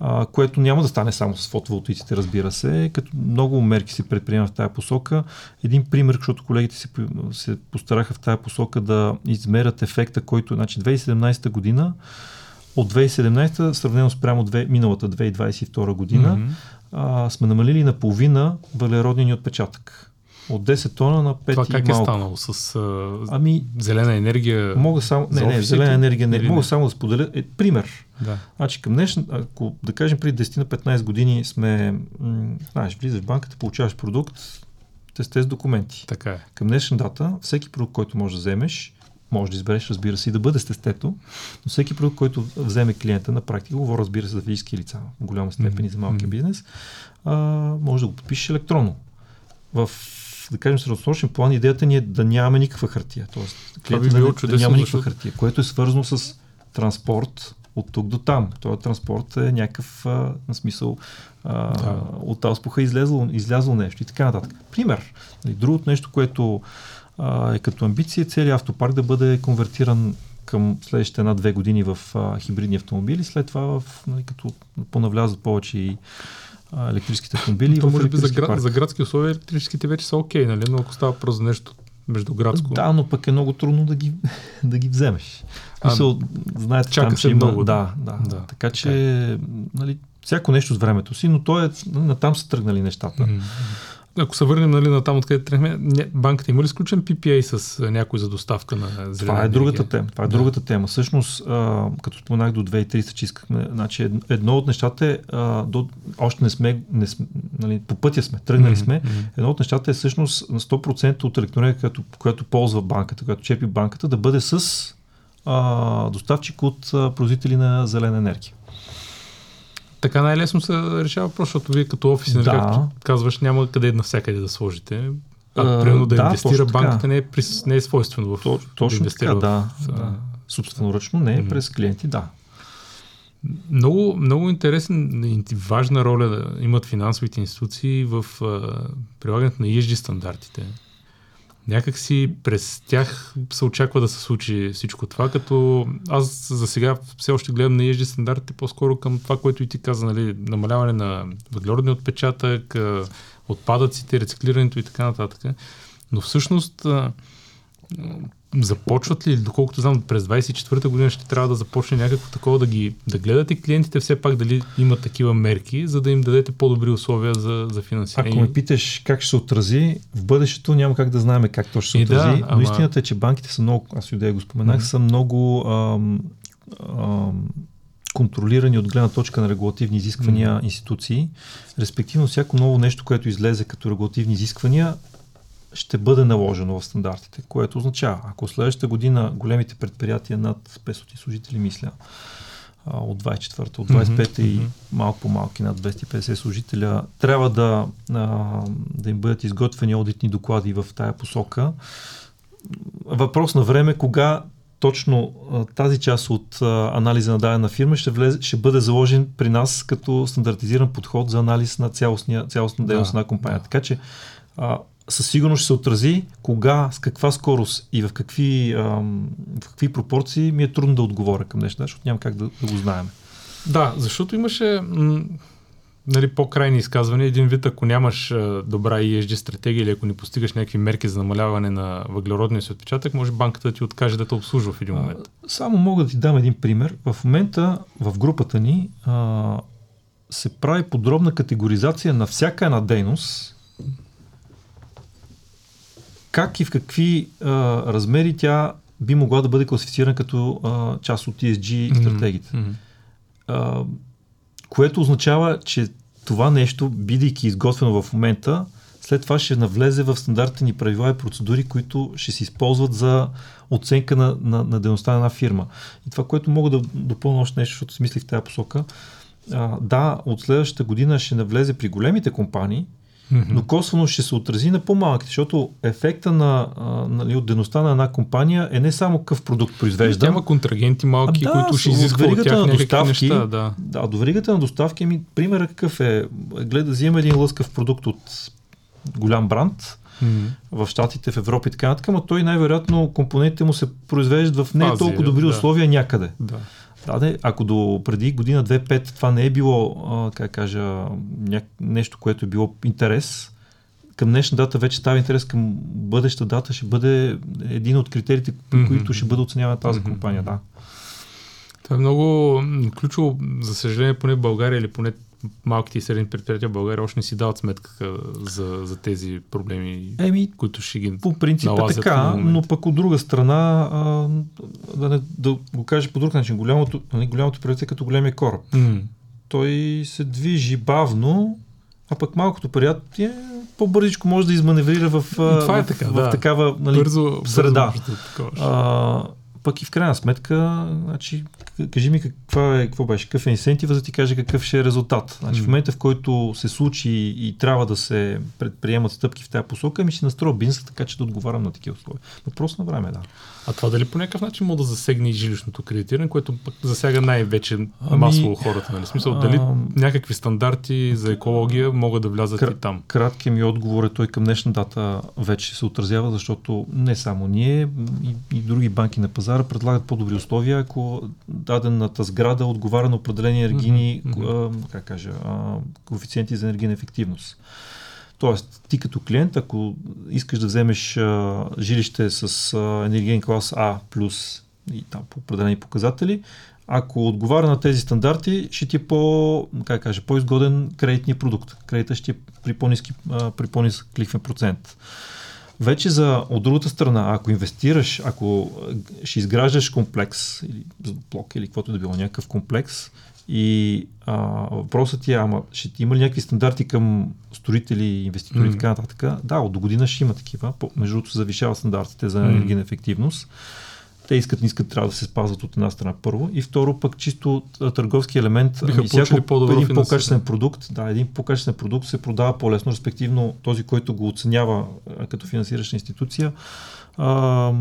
А, което няма да стане само с фотоволтиците, разбира се, като много мерки се предприема в тази посока. Един пример, защото колегите се, се постараха в тази посока да измерят ефекта, който, значи 2017 година, от 2017 сравнено спрямо две, миналата 2022 година, mm-hmm. а, сме намалили наполовина въглеродния ни отпечатък. От 10 тона на 5 Това как малко. е станало? С а, ами, зелена енергия? Мога само, не, не, зелена енергия не. Мога само да споделя. Е, пример. Да. Значи към днес, ако да кажем преди 10 на 15 години сме, м- знаеш, влизаш в банката, получаваш продукт, те сте с документи. Така е. Към днешна дата, всеки продукт, който можеш да вземеш, може да избереш, разбира се, и да бъде с тестето, но всеки продукт, който вземе клиента на практика, говоря, разбира се, за физически лица, в голяма степен mm-hmm. и за малкия бизнес, а, може да го подпишеш електронно. В да кажем, средносрочен план, идеята ни е да нямаме никаква хартия. Тоест, клиентът би да, да няма никаква хартия, което е свързано с транспорт от тук до там. Този транспорт е някакъв а, на смисъл а, да. от Ауспуха излязло, излязло нещо и така нататък. Пример. Нали, другото нещо, което а, е като амбиция, целият автопарк да бъде конвертиран към следващите една-две години в а, хибридни автомобили, след това в, нали, като понавлязат повече и а, електрическите автомобили. То, може би за, град, за градски условия електрическите вече са окей, okay, нали? но ако става просто нещо междуградско. Да, но пък е много трудно да ги, да ги вземеш. А, Мисъл, знаете, чака там, се има, много. Да, да, да. Така че, okay. нали, всяко нещо с времето си, но то е, натам са тръгнали нещата. Mm-hmm ако се върнем нали, на там, откъде тръгнахме, банката има ли сключен PPA с някой за доставка на зелена Това е другата тема. Това е да. другата тема. Всъщност, а, като споменах до 2300, че искахме, значи едно от нещата е, а, до, още не сме, не сме нали, по пътя сме, тръгнали mm-hmm. сме, едно от нещата е всъщност на 100% от електроенергия, която, която ползва банката, която чепи банката, да бъде с а, доставчик от а, производители на зелена енергия така най-лесно се решава въпрос, защото вие като офис, нали, да. както казваш, няма къде навсякъде да сложите. А, примерно да, да инвестира банката не е, не е свойствено в То, Точно да така, да. В, да. Собственоръчно не е mm-hmm. през клиенти, да. Много, много интересен и важна роля да имат финансовите институции в а, прилагането на ESG стандартите някак си през тях се очаква да се случи всичко това, като аз за сега все още гледам на ежди стандартите по-скоро към това, което и ти каза, нали, намаляване на въглеродния отпечатък, отпадъците, рециклирането и така нататък. Но всъщност започват ли, или доколкото знам, през 24-та година ще трябва да започне някакво такова да ги да гледате клиентите все пак дали имат такива мерки, за да им дадете по-добри условия за, за финансиране. Ако ме питаш как ще се отрази, в бъдещето няма как да знаем как то ще се отрази, да, но ама... истината е, че банките са много, аз и го споменах, mm-hmm. са много ам, ам, контролирани от гледна точка на регулативни изисквания mm. институции. Респективно, всяко ново нещо, което излезе като регулативни изисквания, ще бъде наложено в стандартите, което означава, ако следващата година големите предприятия над 500 служители, мисля, от 24-та, от 25-та mm-hmm. и малко по-малки над 250 служителя, трябва да, да им бъдат изготвени аудитни доклади в тая посока. Въпрос на време, кога точно тази част от анализа на дадена фирма ще, влезе, ще бъде заложен при нас като стандартизиран подход за анализ на цялостна дейност да, на компания. Да. Така че със сигурност ще се отрази кога, с каква скорост и в какви, ам, в какви пропорции ми е трудно да отговоря към нещо, защото няма как да, да го знаем. Да, защото имаше м- нали, по-крайни изказвания. Един вид, ако нямаш а, добра ESG стратегия или ако не постигаш някакви мерки за намаляване на въглеродния си отпечатък, може банката да ти откаже да те обслужва в един момент. А, само мога да ти дам един пример. В момента в групата ни а, се прави подробна категоризация на всяка една дейност, как и в какви а, размери тя би могла да бъде класифицирана като а, част от ESG стратегиите. Mm-hmm. А, което означава, че това нещо, бидейки изготвено в момента, след това ще навлезе в стандартни правила и процедури, които ще се използват за оценка на, на, на дейността на една фирма. И това, което мога да допълня още нещо, защото смислих в тази посока, а, да, от следващата година ще навлезе при големите компании, Mm-hmm. Но косвено ще се отрази на по-малките, защото ефекта на, а, нали, от дейността на една компания е не само какъв продукт произвежда. Няма контрагенти малки, а, да, които ще изискват от тях на доставки, неща. Да. да, до веригата на доставки, ами, примерът какъв е? Гледа, взима един лъскав продукт от голям бранд, mm-hmm. в Штатите, в Европа и така нататък, но той най-вероятно компонентите му се произвеждат в не Азия, толкова добри да. условия някъде. Да. Да, де, ако до преди година 2-5 това не е било, а, как кажа, ня... нещо, което е било интерес, към днешна дата вече става интерес към бъдеща дата, ще бъде един от критериите, по mm-hmm. които ще бъде оценявана тази mm-hmm. компания, да. Това е много ключово, за съжаление, поне в България или поне малките и средни предприятия в България още не си дават сметка за, за тези проблеми, Еми, които ще ги По принцип е така, но пък от друга страна, а, да, не, да го кажа по друг начин, голямото, нали, голямото предприятие е като големия кораб. Mm. Той се движи бавно, а пък малкото предприятие по-бързичко може да изманеврира в, това е така, в, да. в такава нали, бързо, среда. Бързо, а, пък и в крайна сметка, значи, кажи ми каква е, какво беше, какъв е инсентива, за да ти каже какъв ще е резултат. Значи, mm. В момента, в който се случи и трябва да се предприемат стъпки в тази посока, ми ще настроя бизнеса така, че да отговарям на такива условия. Въпрос на време, да. А това дали по някакъв начин може да засегне и жилищното кредитиране, което пък засяга най-вече ами, масово хората, нали? Смисъл, дали а... някакви стандарти за екология могат да влязат кр- и там? Краткият ми отговор е той към днешна дата вече се отразява, защото не само ние и, и други банки на пазара предлагат по-добри условия, ако дадената сграда отговаря на определени енергийни, mm-hmm. как кажа, а, коефициенти за енергийна ефективност. Тоест, ти като клиент, ако искаш да вземеш а, жилище с а, енергиен клас А и там по определени показатели, ако отговаря на тези стандарти, ще ти е по, как кажа, по-изгоден кредитния продукт. Кредита ще е при, по-низки, а, при по-нисък лихвен процент. Вече за от другата страна, ако инвестираш, ако ще изграждаш комплекс или блок или каквото да било някакъв комплекс и а, въпросът е, ама ще има ли някакви стандарти към строители, инвеститори mm. и така нататък? Да, от до година ще има такива. Между другото се завишава стандартите за енергийна ефективност те искат, не искат, трябва да се спазват от една страна първо. И второ, пък чисто търговски елемент. Биха ами, всяко, един по-качествен продукт, да, един по-качествен продукт се продава по-лесно, респективно този, който го оценява като финансираща институция, а,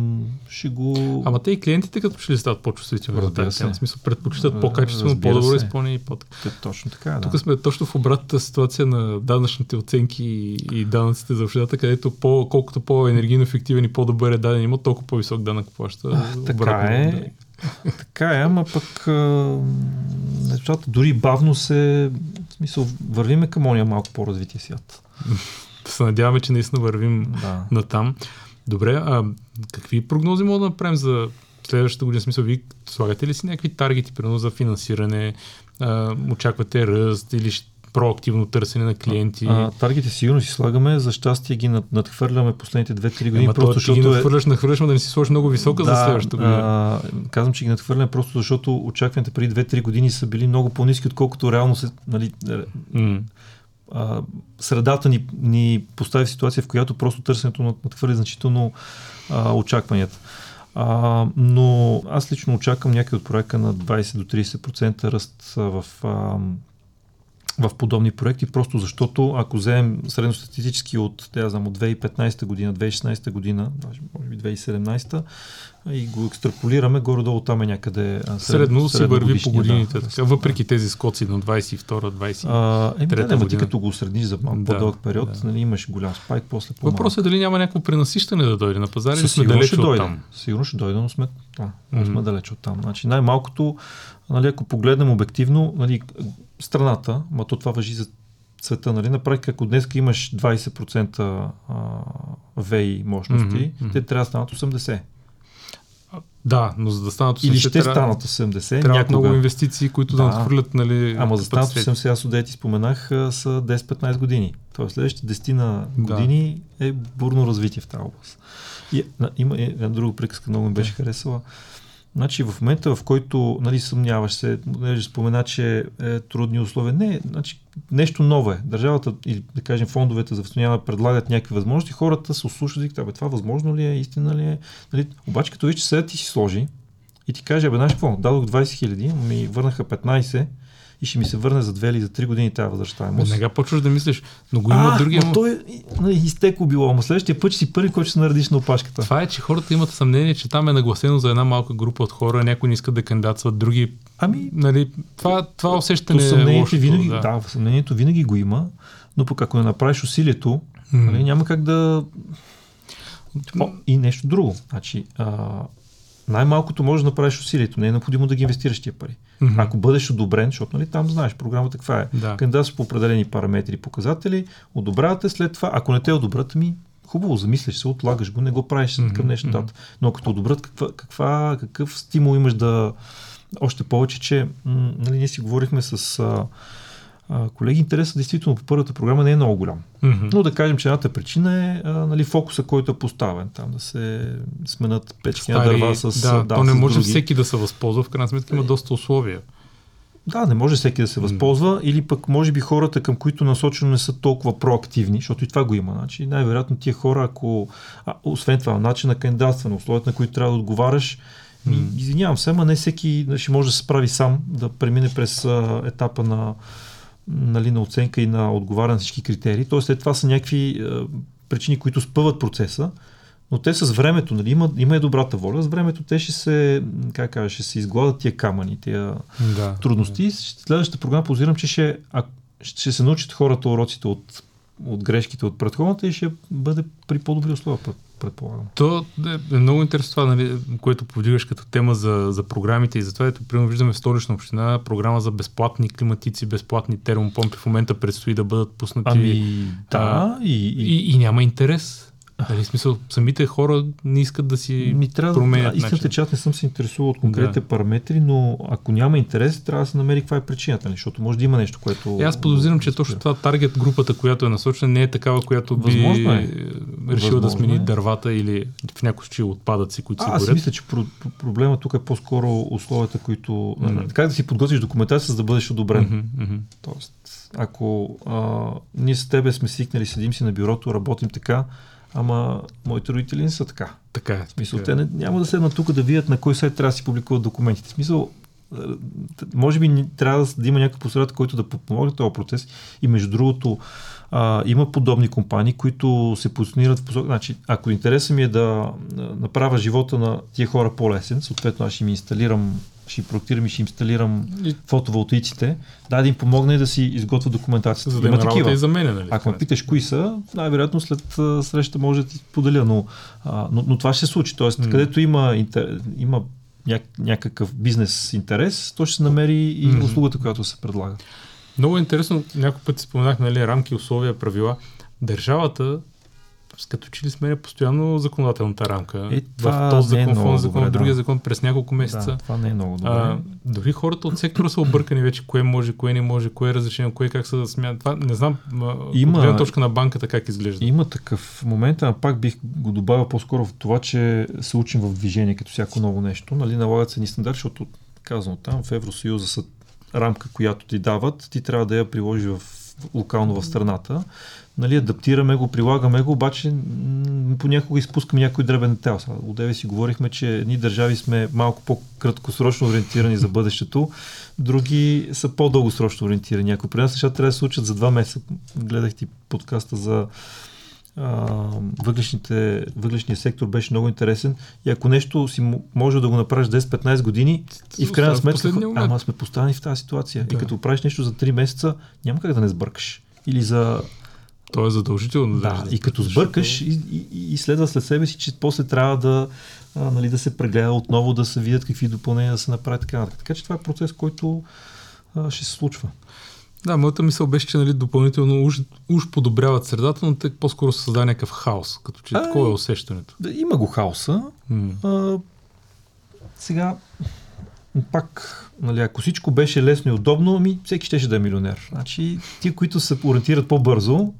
ще го... Ама те и клиентите като че ли стават по-чувствителни за тази тема. В смисъл предпочитат по-качествено, по-добро изпълнение и по Те, точно така, да. Тук сме точно в обратната ситуация на данъчните оценки и данъците за общината, където по, колкото по-енергийно ефективен и по-добър е даден има, толкова по-висок данък плаща. А, така обратно, е. Да. така е, ама пък нещата дори бавно се, в смисъл, вървиме към ония малко по-развития свят. Да се надяваме, че наистина вървим да. на там. Добре, а какви прогнози мога да направим за следващата година? Смисъл, вие слагате ли си някакви таргети, примерно за финансиране? А, очаквате ръст или проактивно търсене на клиенти. А, таргети сигурно си слагаме, за щастие ги над, надхвърляме последните 2-3 години. Ема просто, защото ги надхвърляш, надхвърляш, да не си сложиш много висока да, за следващата година. А, казвам, че ги надхвърляме просто защото очакваните преди 2-3 години са били много по-низки, отколкото реално се, нали, mm средата ни, ни постави в ситуация, в която просто търсенето надхвърли значително а, очакванията. А, но аз лично очаквам някакъв от проекта на 20 до 30% ръст в а, в подобни проекти, просто защото ако вземем средностатистически от, да знам, от 2015 година, 2016 година, може би 2017 и го екстраполираме, горе-долу там е някъде сред, средно, се върви по годините, да, така, въпреки да. тези скоци на 22-23 Еми, да, да, ти като го средниш за малко да, по-дълъг период, да. нали, имаш голям спайк, после по Въпросът е дали няма някакво пренасищане да дойде на пазара или сме далеч от там? Сигурно ще дойде, но сме, да, mm-hmm. сме далеч от там. Значи най-малкото, нали, ако погледнем обективно, нали, страната, ма то това въжи за света, нали? На практика, ако днес имаш 20% ВЕИ мощности, mm-hmm. те трябва да станат 80%. Да, но за да станат 80 Или ще трябва, станат 80. Трябва някога... много инвестиции, които да, да надхвърлят. Нали, Ама за станат 80, аз отдете споменах, са 10-15 години. Тоест следващите 10 на години да. е бурно развитие в тази област. И, има една друга приказка, много ми беше да. харесала. Значи в момента, в който нали, съмняваш се, нали, спомена, че е трудни условия, не, значи, нещо ново е. Държавата или да кажем фондовете за възстановяване предлагат някакви възможности, хората се ослушат и казват, това възможно ли е, истина ли е. Нали, обаче като виж, че сега ти си сложи и ти каже, бе, знаеш какво, дадох 20 хиляди, ми върнаха 15, и ще ми се върне за две или за три години тази възвръщаемост. Веднага почваш да мислиш, но го има другия. Но той е изтекло било, ама следващия път си първи, който ще се наредиш на опашката. Това е, че хората имат съмнение, че там е нагласено за една малка група от хора, някои не искат да кандидатстват, други. Ами, нали, това, това усещане то съмнението е лошото, винаги, да. да, съмнението винаги го има, но пък ако не направиш усилието, mm. нали, няма как да. И нещо друго. Значи, а, най-малкото можеш да направиш усилието. Не е необходимо да ги инвестираш тия пари. Mm-hmm. Ако бъдеш одобрен, защото нали, там знаеш програмата каква е. Да. Кандидатстваш по определени параметри и показатели, одобрявате след това. Ако не те одобрят, ми хубаво, замислиш се, отлагаш го, не го правиш mm-hmm. към днешна дата. Но като одобрят, каква, каква, какъв стимул имаш да... Още повече, че м- нали, ние си говорихме с... А, а, колеги, интересът действително по първата програма не е много голям. Mm-hmm. Но да кажем, че едната причина е а, нали, фокуса, който е поставен. Там да се сменят печки на дърва с Да, да, то не може други. всеки да се възползва, в крайна сметка има доста условия. Да, не може всеки да се възползва, или пък може би хората, към които насочено не са толкова проактивни, защото и това го има. Значи, най-вероятно тия хора, ако, а, освен това, начин на кандидатстване, условията, на които трябва да отговаряш, М. извинявам се, ама не всеки ще може да се справи сам, да премине през а, етапа на, нали, на оценка и на отговаряне на всички критерии. Тоест, след това са някакви а, причини, които спъват процеса, но те с времето, нали, има, има и добрата воля, с времето те ще се, как кажа, ще се изгладат тия камъни, тия Да. трудности. Следващата програма позирам, че ще, а, ще се научат хората уроците от, от грешките от предходната и ще бъде при по-добри условия, пред- предполагам. То е много интересно това, нали, което повдигаш като тема за, за програмите и затова ето, примерно виждаме в столична община програма за безплатни климатици, безплатни термопомпи в момента предстои да бъдат пуснати Ами, да, и, и, и, и няма интерес. В смисъл, самите хора не искат да си ми трябва да, променят да, истината е, начин. че аз не съм се интересувал от конкретните да. параметри, но ако няма интерес, трябва да се намери каква е причината, нали, защото може да има нещо, което... И аз подозирам, че точно това таргет групата, която е насочена, не е такава, която би Възможно е. решила да Възможно смени е. дървата или в някои случаи отпадъци, които се А, аз горят. мисля, че про- про- проблема тук е по-скоро условията, които... Мгм. Как да си подготвиш документация, за да бъдеш одобрен. Мгм, мгм. Тоест, ако а, ние с тебе сме свикнали, седим си на бюрото, работим така, ама моите родители не са така. Така е. В смисъл, така е. те не, няма да седнат тук да видят на кой сайт трябва да си публикуват документите. В смисъл, т- може би трябва да има някакъв посредник, който да подпомогне този процес. И между другото, а, има подобни компании, които се позиционират в посока. Значи, ако интересът ми е да направя живота на тия хора по-лесен, съответно аз ще им инсталирам, ще проектирам и ще инсталирам И- фотоволтаиците, да, да им помогна и да си изготвя документацията. За да има работа и за мене, нали? Ако ме питаш кои са, най-вероятно след а, среща може да ти поделя, но, а, но, но това ще се случи. Тоест, М. където има, интер, има няк, някакъв бизнес интерес, то ще се намери и Мгм. услугата, която се предлага. Много интересно, няколко пъти споменах, нали, рамки, условия, правила. Държавата, с като че ли сменя постоянно законодателната рамка. Е, в това този е закон, в този закон, добре, в другия да. закон през няколко месеца. Да, това не е много добре. А, дори хората от сектора са объркани вече, кое може, кое не може, кое е разрешено, кое как се да смята. Това не знам, ма, Има- от гледна точка на банката как изглежда. Има такъв момент, а пак бих го добавил по-скоро в това, че се учим в движение, като всяко ново нещо. Нали, налагат се ни стандарти, защото казвам там в Евросъюза са рамка, която ти дават, ти трябва да я приложиш в, локално в страната. Нали, адаптираме го, прилагаме го, обаче м, понякога изпускаме някой дребен детайл. Одеве си говорихме, че едни държави сме малко по-краткосрочно ориентирани за бъдещето, други са по-дългосрочно ориентирани. Ако при нас нещата трябва да се случат за два месеца, гледах ти подкаста за въглешните, въглешния сектор беше много интересен и ако нещо си може да го направиш 10-15 години и в крайна в сметка, ама сме поставени в тази ситуация. Да. И като правиш нещо за 3 месеца, няма как да не сбъркаш. Или за... То е задължително. Да, даже, и като сбъркаш и, и, и следва след себе си, че после трябва да, а, нали, да се прегледа отново, да се видят какви допълнения да се направят така нататък. Така че това е процес, който а, ще се случва. Да, моята мисъл беше, че нали, допълнително уж, уж подобряват средата, но те по-скоро се създава някакъв хаос, като че Ай. такова е усещането. Да, има го хаоса, М. А, сега, пак, нали, ако всичко беше лесно и удобно, ми всеки щеше да е милионер. Значи, ти, които се ориентират по-бързо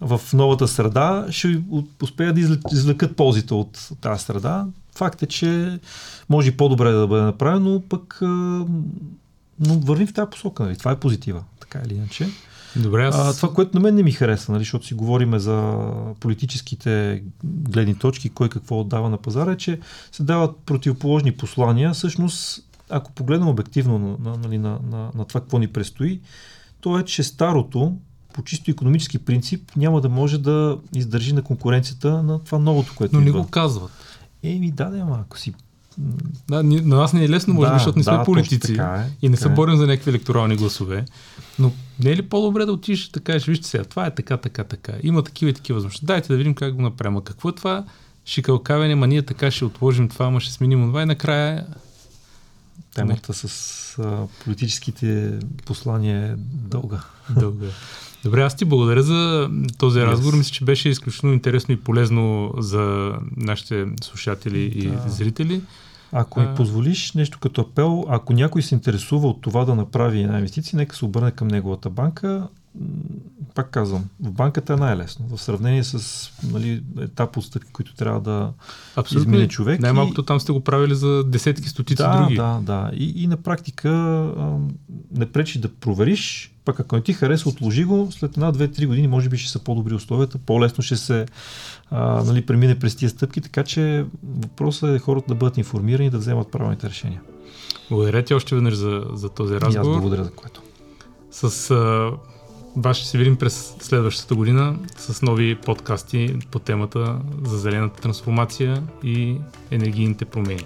в новата среда, ще успеят да извлекат ползите от тази среда. Факт е, че може и по-добре да бъде направено, пък а, но вървим в тази посока. Нали? Това е позитива, така или иначе. Добре, аз... А, това, което на мен не ми харесва, нали, защото си говориме за политическите гледни точки, кой какво отдава на пазара, е, че се дават противоположни послания. Всъщност, ако погледнем обективно на, на, нали, на, на, на това, какво ни предстои, то е, че старото, по чисто економически принцип, няма да може да издържи на конкуренцията на това новото, което Но не го казват. Еми, да, да, ама ако си... Да, ни, на нас не е лесно, може Да, би, защото не сме да, политици така е, и не се борим за някакви електорални гласове. Но не е ли по-добре да отидеш да кажеш, вижте сега, това е така, така, така. Има такива и такива възможности. Дайте да видим как го направим. А какво е това шикалкавене, ма ние така ще отложим това, ма ще сменим това и накрая... Темата с а, политическите послания е дълга. Дълга. Добре, аз ти благодаря за този yes. разговор. Мисля, че беше изключително интересно и полезно за нашите слушатели и да. зрители. Ако ми позволиш нещо като апел, ако някой се интересува от това да направи една инвестиция, нека се обърне към неговата банка. Пак казвам, в банката е най-лесно. В сравнение с нали, етап от стъпки, които трябва да Абсолютно. измине човек. Най-малкото и... там сте го правили за десетки, стотици да, други. Да, да. И, и на практика а, не пречи да провериш, пък ако не ти хареса, отложи го, след една, две, три години може би ще са по-добри условията, по-лесно ще се а, нали, премине през тия стъпки, така че въпросът е хората да бъдат информирани и да вземат правилните решения. Благодаря ти още веднъж за, за този разговор. И аз благодаря за което. С а, вас ще се видим през следващата година с нови подкасти по темата за зелената трансформация и енергийните промени.